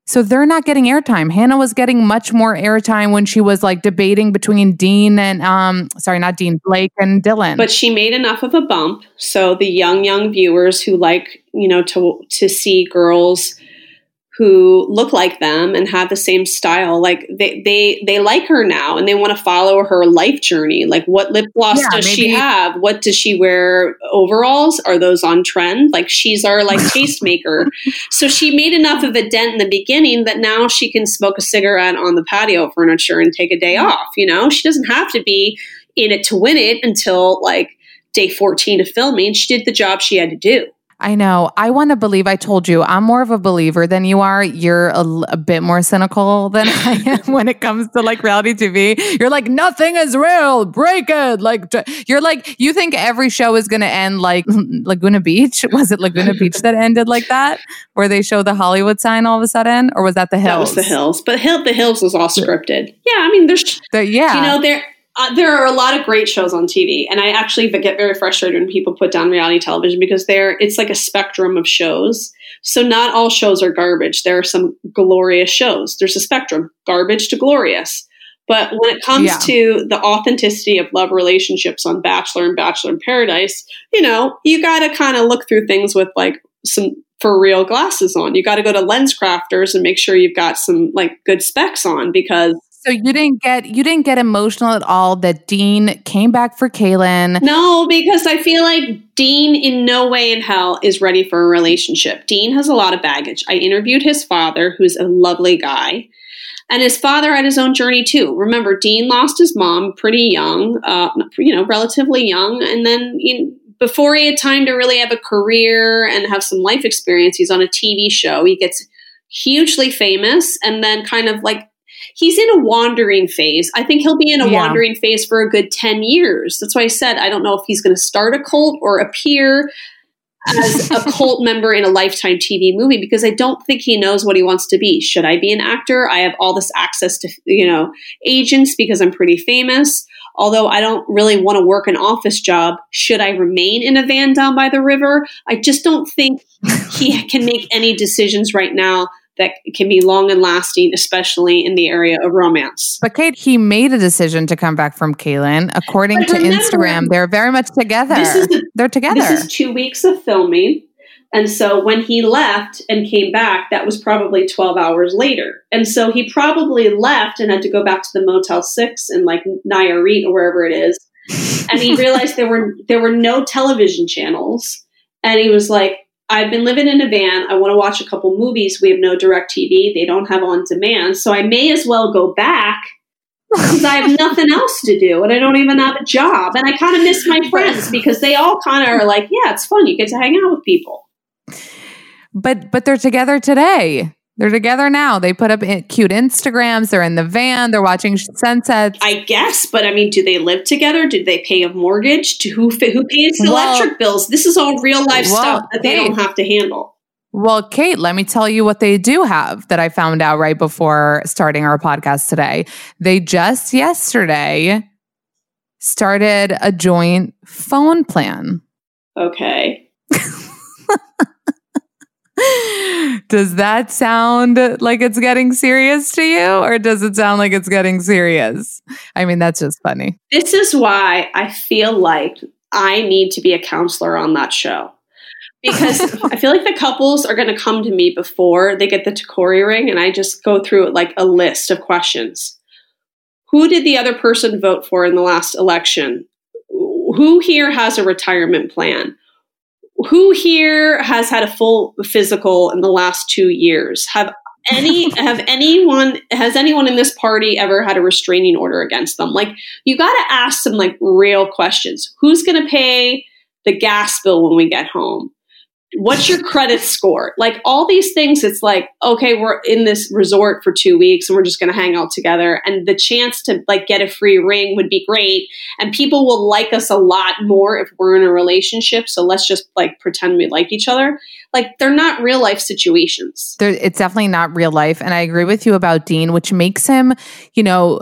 So they're not getting airtime. Hannah was getting much more airtime when she was like debating between Dean and um sorry, not Dean, Blake and Dylan. But she made enough of a bump so the young young viewers who like, you know, to to see girls who look like them and have the same style like they they they like her now and they want to follow her life journey. Like what lip gloss yeah, does maybe. she have? What does she wear? Overalls? Are those on trend? Like she's our like tastemaker. So she made enough of a dent in the beginning that now she can smoke a cigarette on the patio furniture and take a day mm-hmm. off you know? She doesn't have to be in it to win it until like day 14 of filming. She did the job she had to do I know. I want to believe. I told you, I'm more of a believer than you are. You're a, a, bit more cynical than I am when it comes to like reality TV. You're like, nothing is real. Break it. Like, you're like, you think every show is going to end like Laguna Beach? Was it Laguna Beach that ended like that, where they show the Hollywood sign all of a sudden, or was that the Hills? That was the Hills. But Hill, the Hills was all scripted. Yeah, I mean, there's, the, yeah, you know, there uh, there are a lot of great shows on TV, and I actually get very frustrated when people put down reality television because there it's like a spectrum of shows. So not all shows are garbage. There are some glorious shows. There's a spectrum, garbage to glorious. But when it comes yeah. to the authenticity of love relationships on Bachelor and Bachelor in Paradise, you know, you got to kind of look through things with like some for real glasses on. You got to go to lens crafters and make sure you've got some like good specs on because so you didn't get you didn't get emotional at all that Dean came back for Caelynn. No, because I feel like Dean in no way in hell is ready for a relationship. Dean has a lot of baggage. I interviewed his father, who's a lovely guy. And his father had his own journey too. Remember, Dean lost his mom pretty young, uh, you know, relatively young, and then you know, before he had time to really have a career and have some life experience, he's on a TV show. He gets hugely famous, and then kind of like he's in a wandering phase. I think he'll be in a yeah. wandering phase for a good 10 years. That's why I said I don't know if he's going to start a cult or appear as a cult member in a lifetime TV movie because I don't think he knows what he wants to be. Should I be an actor? I have all this access to, you know, agents because I'm pretty famous. Although I don't really want to work an office job, should I remain in a van down by the river? I just don't think he can make any decisions right now that can be long and lasting, especially in the area of romance. But Kate, he made a decision to come back from Caelynn. According to Instagram, they're very much together. They're together. This is two weeks of filming. And so when he left and came back, that was probably 12 hours later. And so he probably left and had to go back to the Motel 6 in like Nayarit or wherever it is. And he realized there were there were no television channels. And he was like, I've been living in a van. I want to watch a couple movies. We have no direct TV. They don't have on demand. So I may as well go back because I have nothing else to do and I don't even have a job. And I kind of miss my friends because they all kind of are like, yeah, it's fun. You get to hang out with people. But but they're together today. They're together now. They put up eh, cute Instagrams. They're in the van. They're watching sunsets. I guess, but I mean, do they live together? Did they pay a mortgage? To who who pays the well, electric bills? This is all real life well, stuff that they don't have to handle. Well, Kate, let me tell you what they do have that I found out right before starting our podcast today. They just yesterday started a joint phone plan. Okay. does that sound like it's getting serious to you or does it sound like it's getting serious? I mean, that's just funny. This is why I feel like I need to be a counselor on that show. Because I feel like the couples are going to come to me before they get the Tacori ring, and I just go through like a list of questions. Who did the other person vote for in the last election? Who here has a retirement plan? Who here has had a full physical in the last two years? Have any have anyone has anyone in this party ever had a restraining order against them? Like you got to ask some like real questions. Who's going to pay the gas bill when we get home? What's your credit score? Like all these things, it's like, okay, we're in this resort for two weeks and we're just going to hang out together. And the chance to like get a free ring would be great. And people will like us a lot more if we're in a relationship. So let's just like pretend we like each other. Like they're not real life situations. There, it's definitely not real life. And I agree with you about Dean, which makes him, you know,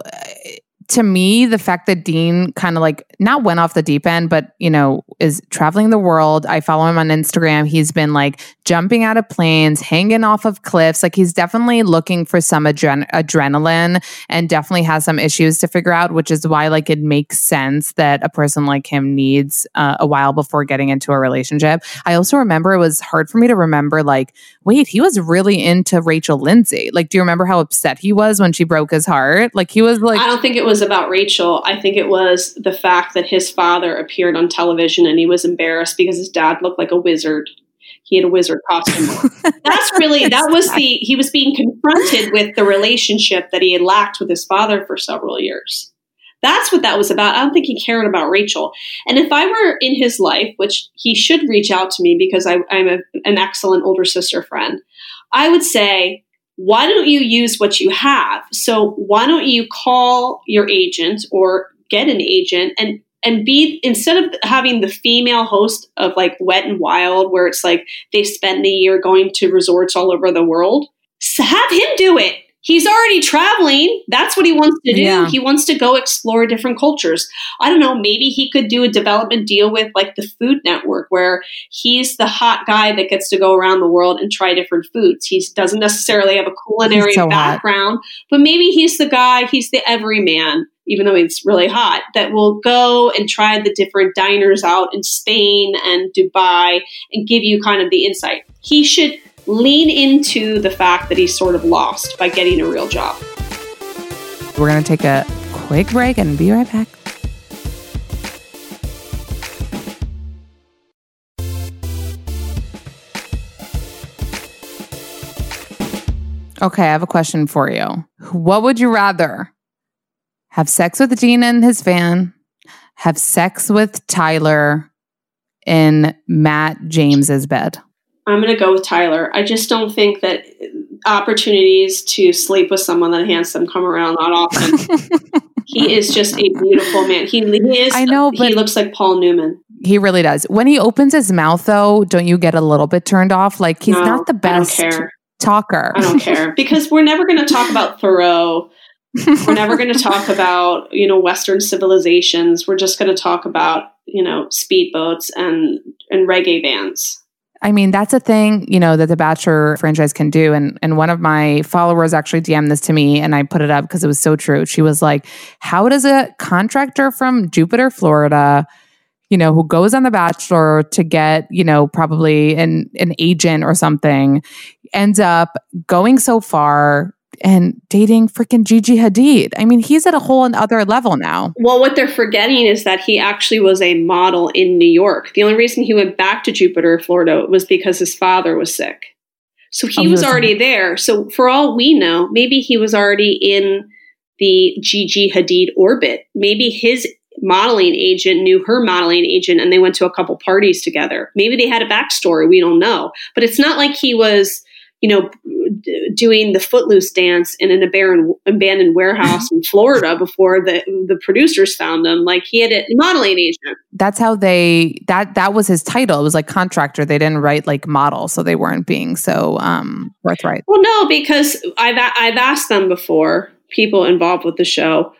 to me, the fact that Dean kind of like not went off the deep end, but you know, is traveling the world. I follow him on Instagram. He's been like jumping out of planes, hanging off of cliffs. Like he's definitely looking for some adren- adrenaline and definitely has some issues to figure out, which is why like it makes sense that a person like him needs uh, a while before getting into a relationship. I also remember it was hard for me to remember like, wait, he was really into Rachel Lindsay. Like, do you remember how upset he was when she broke his heart? Like he was like, I don't think it was about Rachel. I think it was the fact that his father appeared on television and he was embarrassed because his dad looked like a wizard. He had a wizard costume. That's really that was the he was being confronted with the relationship that he had lacked with his father for several years. That's what that was about. I don't think he cared about Rachel. And if I were in his life, which he should reach out to me because I, am an excellent older sister friend, I would say, why don't you use what you have? So why don't you call your agent or get an agent and and be instead of having the female host of like wet and wild where it's like they spend the year going to resorts all over the world have him do it he's already traveling that's what he wants to do yeah. he wants to go explore different cultures i don't know maybe he could do a development deal with like the food network where he's the hot guy that gets to go around the world and try different foods he doesn't necessarily have a culinary so background hot. but maybe he's the guy he's the everyman even though it's really hot, that will go and try the different diners out in Spain and Dubai and give you kind of the insight. He should lean into the fact that he's sort of lost by getting a real job. We're going to take a quick break and be right back. Okay, I have a question for you. What would you rather? have sex with Gina and his van, have sex with Tyler in Matt James's bed. I'm going to go with Tyler. I just don't think that opportunities to sleep with someone that handsome come around that often. he is just a beautiful man. He, he is. I know, but he looks like Paul Newman. He really does. When he opens his mouth, though, don't you get a little bit turned off? Like he's no, not the best talker. I don't care because we're never going to talk about Thoreau we're never going to talk about, you know, Western civilizations. We're just going to talk about, you know, speedboats and, and reggae bands. I mean, that's a thing, you know, that the Bachelor franchise can do. And and one of my followers actually DM'd this to me and I put it up because it was so true. She was like, How does a contractor from Jupiter, Florida, you know, who goes on the Bachelor to get, you know, probably an an agent or something, ends up going so far and dating freaking Gigi Hadid. I mean, he's at a whole other level now. Well, what they're forgetting is that he actually was a model in New York. The only reason he went back to Jupiter, Florida was because his father was sick. So he, oh, was, was already there. So for all we know, maybe he was already in the Gigi Hadid orbit. Maybe his modeling agent knew her modeling agent and they went to a couple parties together. Maybe they had a backstory. We don't know. But it's not like he was you know, d- doing the Footloose dance in an abandoned, abandoned warehouse in Florida before the the producers found him. Like he had a modeling agent. That's how they that that was his title. It was like contractor. They didn't write like model, so they weren't being so um, forthright. Well, no, because I've I've asked them before, people involved with the show,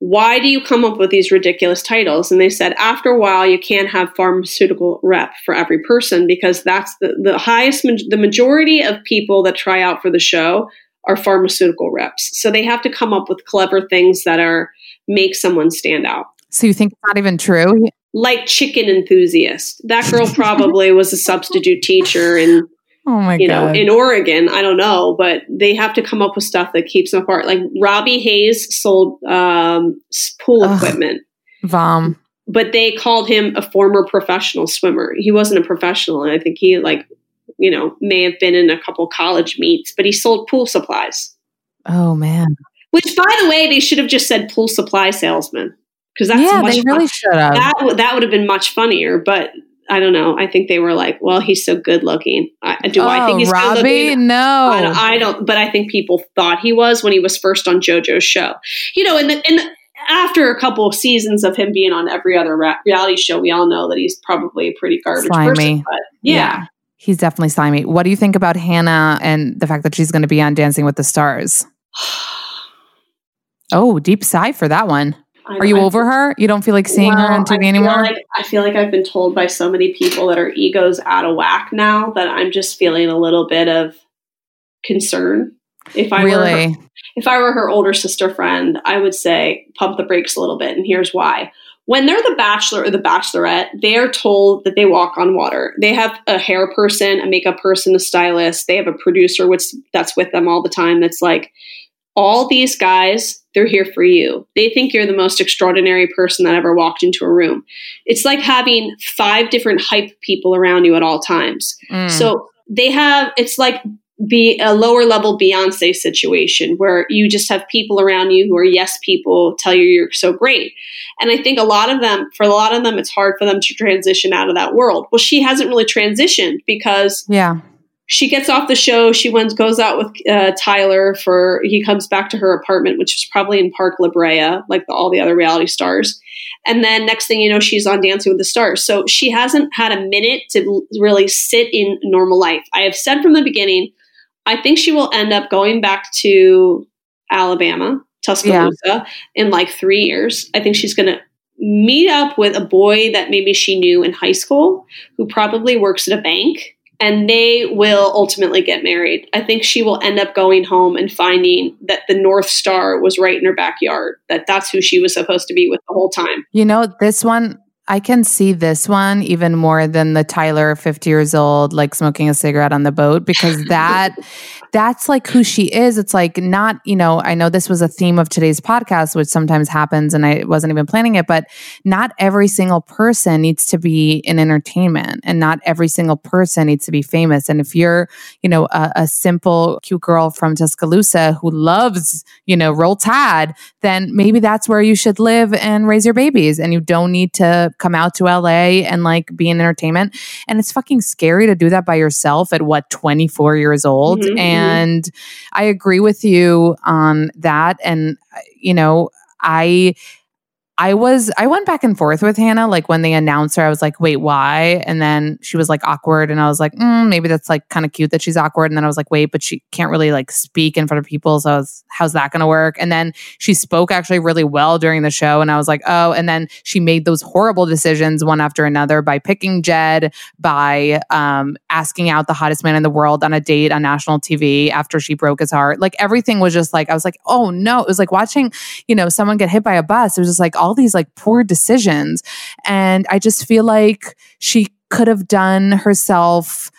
why do you come up with these ridiculous titles? And they said, after a while, you can't have pharmaceutical rep for every person because that's the, the highest, the majority of people that try out for the show are pharmaceutical reps. So they have to come up with clever things that are make someone stand out. So you think it's not even true? Like chicken enthusiast. That girl probably was a substitute teacher and Oh my you God. know, in Oregon, I don't know, but they have to come up with stuff that keeps them apart. Like Robby Hayes sold um, pool Ugh, equipment. Vom. But they called him a former professional swimmer. He wasn't a professional, and I think he like, you know, may have been in a couple college meets, but he sold pool supplies. Oh man. Which by the way, they should have just said pool supply salesman. Because that's yeah, they really should have. That, that would have been much funnier, but I don't know. I think they were like, well, he's so good looking. I, do oh, I think oh, he's Robby? good looking? No, I don't, I don't, but I think people thought he was when he was first on JoJo's show. You know, and the, and after a couple of seasons of him being on every other ra- reality show, we all know that he's probably a pretty garbage Slimy. person. But yeah. Yeah. He's definitely slimy. What do you think about Hannah and the fact that she's going to be on Dancing with the Stars? Oh, deep sigh for that one. I- Are you I- over her? You don't feel like seeing her Well, on TV feel anymore? Like, I feel like I've been told by so many people that our egos out of whack now that I'm just feeling a little bit of concern. If I were her, if I were her older sister friend, I would say pump the brakes a little bit, and here's why. When they're the bachelor or the bachelorette, they are told that they walk on water. They have a hair person, a makeup person, a stylist. They have a producer which that's with them all the time. That's like all these guys, they're here for you. They think you're the most extraordinary person that ever walked into a room. It's like having five different hype people around you at all times. Mm. So they have it's like be a lower level Beyonce situation where you just have people around you who are yes people tell you you're so great. And I think a lot of them, for a lot of them, it's hard for them to transition out of that world. Well, she hasn't really transitioned because yeah. She gets off the show. She went, goes out with uh, Tyler for, he comes back to her apartment, which is probably in Park La Brea, like the, all the other reality stars. And then next thing you know, she's on Dancing with the Stars. So she hasn't had a minute to really sit in normal life. I have said from the beginning, I think she will end up going back to Alabama, Tuscaloosa, in like three years. I think she's going to meet up with a boy that maybe she knew in high school who probably works at a bank and they will ultimately get married. I think she will end up going home and finding that the North Star was right in her backyard, that that's who she was supposed to be with the whole time. You know, this one, I can see this one even more than the Tyler, 50 years old, like smoking a cigarette on the boat, because that. That's like who she is. It's like not, you know, I know this was a theme of today's podcast, which sometimes happens and I wasn't even planning it, but not every single person needs to be in entertainment and not every single person needs to be famous. And if you're, you know, a, a simple, cute girl from Tuscaloosa who loves, you know, roll tide, then maybe that's where you should live and raise your babies. And you don't need to come out to LA and like be in entertainment. And it's fucking scary to do that by yourself at what, 24 years old. Mhm, mhm. And I agree with you on that. And, uh, you know, I. I was I went back and forth with Hannah. Like when they announced her, I was like, "Wait, why?" And then she was like awkward, and I was like, mm, "Maybe that's like kind of cute that she's awkward." And then I was like, "Wait, but she can't really like speak in front of people, so was, how's that going to work?" And then she spoke actually really well during the show, and I was like, "Oh!" And then she made those horrible decisions one after another by picking Jed, by um, asking out the hottest man in the world on a date on national TV after she broke his heart. Like everything was just like I was like, "Oh no!" It was like watching you know someone get hit by a bus. It was just like all these like poor decisions, and I just feel like she could have done herself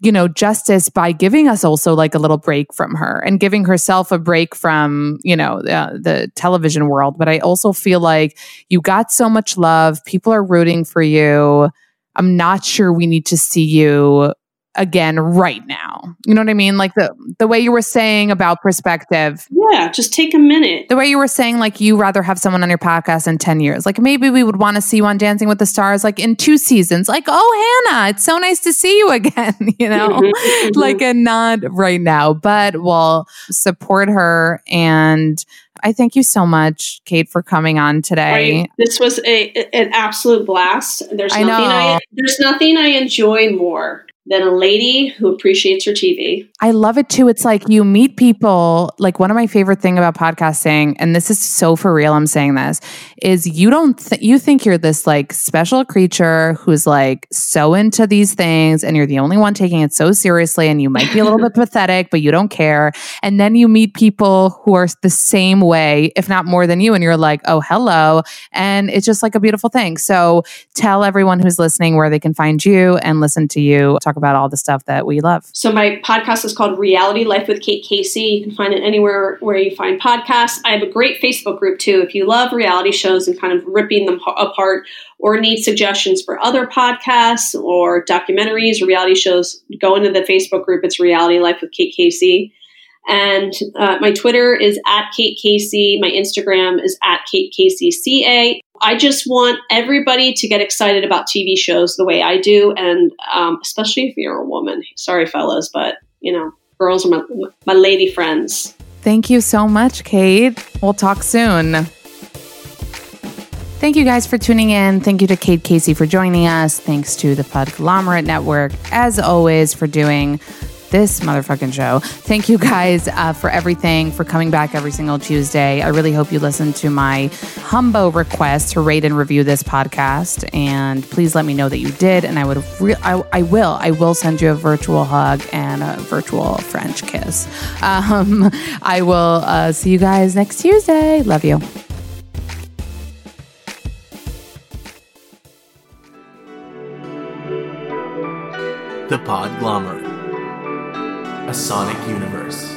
you know justice by giving us also like a little break from her and giving herself a break from you know uh, the television world. But i also feel like you got so much love. People are rooting for you. I'm not sure we need to see you again right now. You know what i mean? Like the the way you were saying about perspective. Yeah, just take a minute. the way you were saying like you rather have someone on your podcast in 10 years. Like maybe we would want to see you on dancing with the stars like in two seasons. Like oh hannah it's so nice to see you again you know? Mhm, mhm. like a not right now but we'll support her. And i thank you so much kate for coming on today. You- this was a, an absolute blast. There's I nothing know. I there's nothing I enjoy more than a lady who appreciates her TV. I love it too. It's like you meet people. Like one of my favorite thing about podcasting, and this is so for real. I'm saying this is you don't th- you think you're this like special creature who's like so into these things, and you're the only one taking it so seriously, and you might be a little bit pathetic, but you don't care. And then you meet people who are the same way, if not more than you, and you're like, oh hello, and it's just like a beautiful thing. So tell everyone who's listening where they can find you and listen to you talk about all the stuff that we love. So my podcast is called Reality Life with Kate Casey. You can find it anywhere where you find podcasts. I have a great Facebook group too. If you love reality shows and kind of ripping them apart or need suggestions for other podcasts or documentaries or reality shows, go into the Facebook group. It's Reality Life with Kate Casey. And uh, my Twitter is at Kate Casey. My Instagram is at Kate Casey CA. I just want everybody to get excited about TV shows the way I do, and um, especially if you're a woman. Sorry, fellas, but you know, girls are my, my lady friends. Thank you so much, Kate. We'll talk soon. Thank you guys for tuning in. Thank you to Kate Casey for joining us. Thanks to the Podglomerate Network, as always, for doing this motherfucking show. Thank you guys uh, for everything, for coming back every single Tuesday. I really hope you listen to my humbo request to rate and review this podcast. And please let me know that you did. And I would, re- I, I will, I will send you a virtual hug and a virtual French kiss. Um, I will uh, see you guys next Tuesday. Love you. The Podglomerate, sonic universe.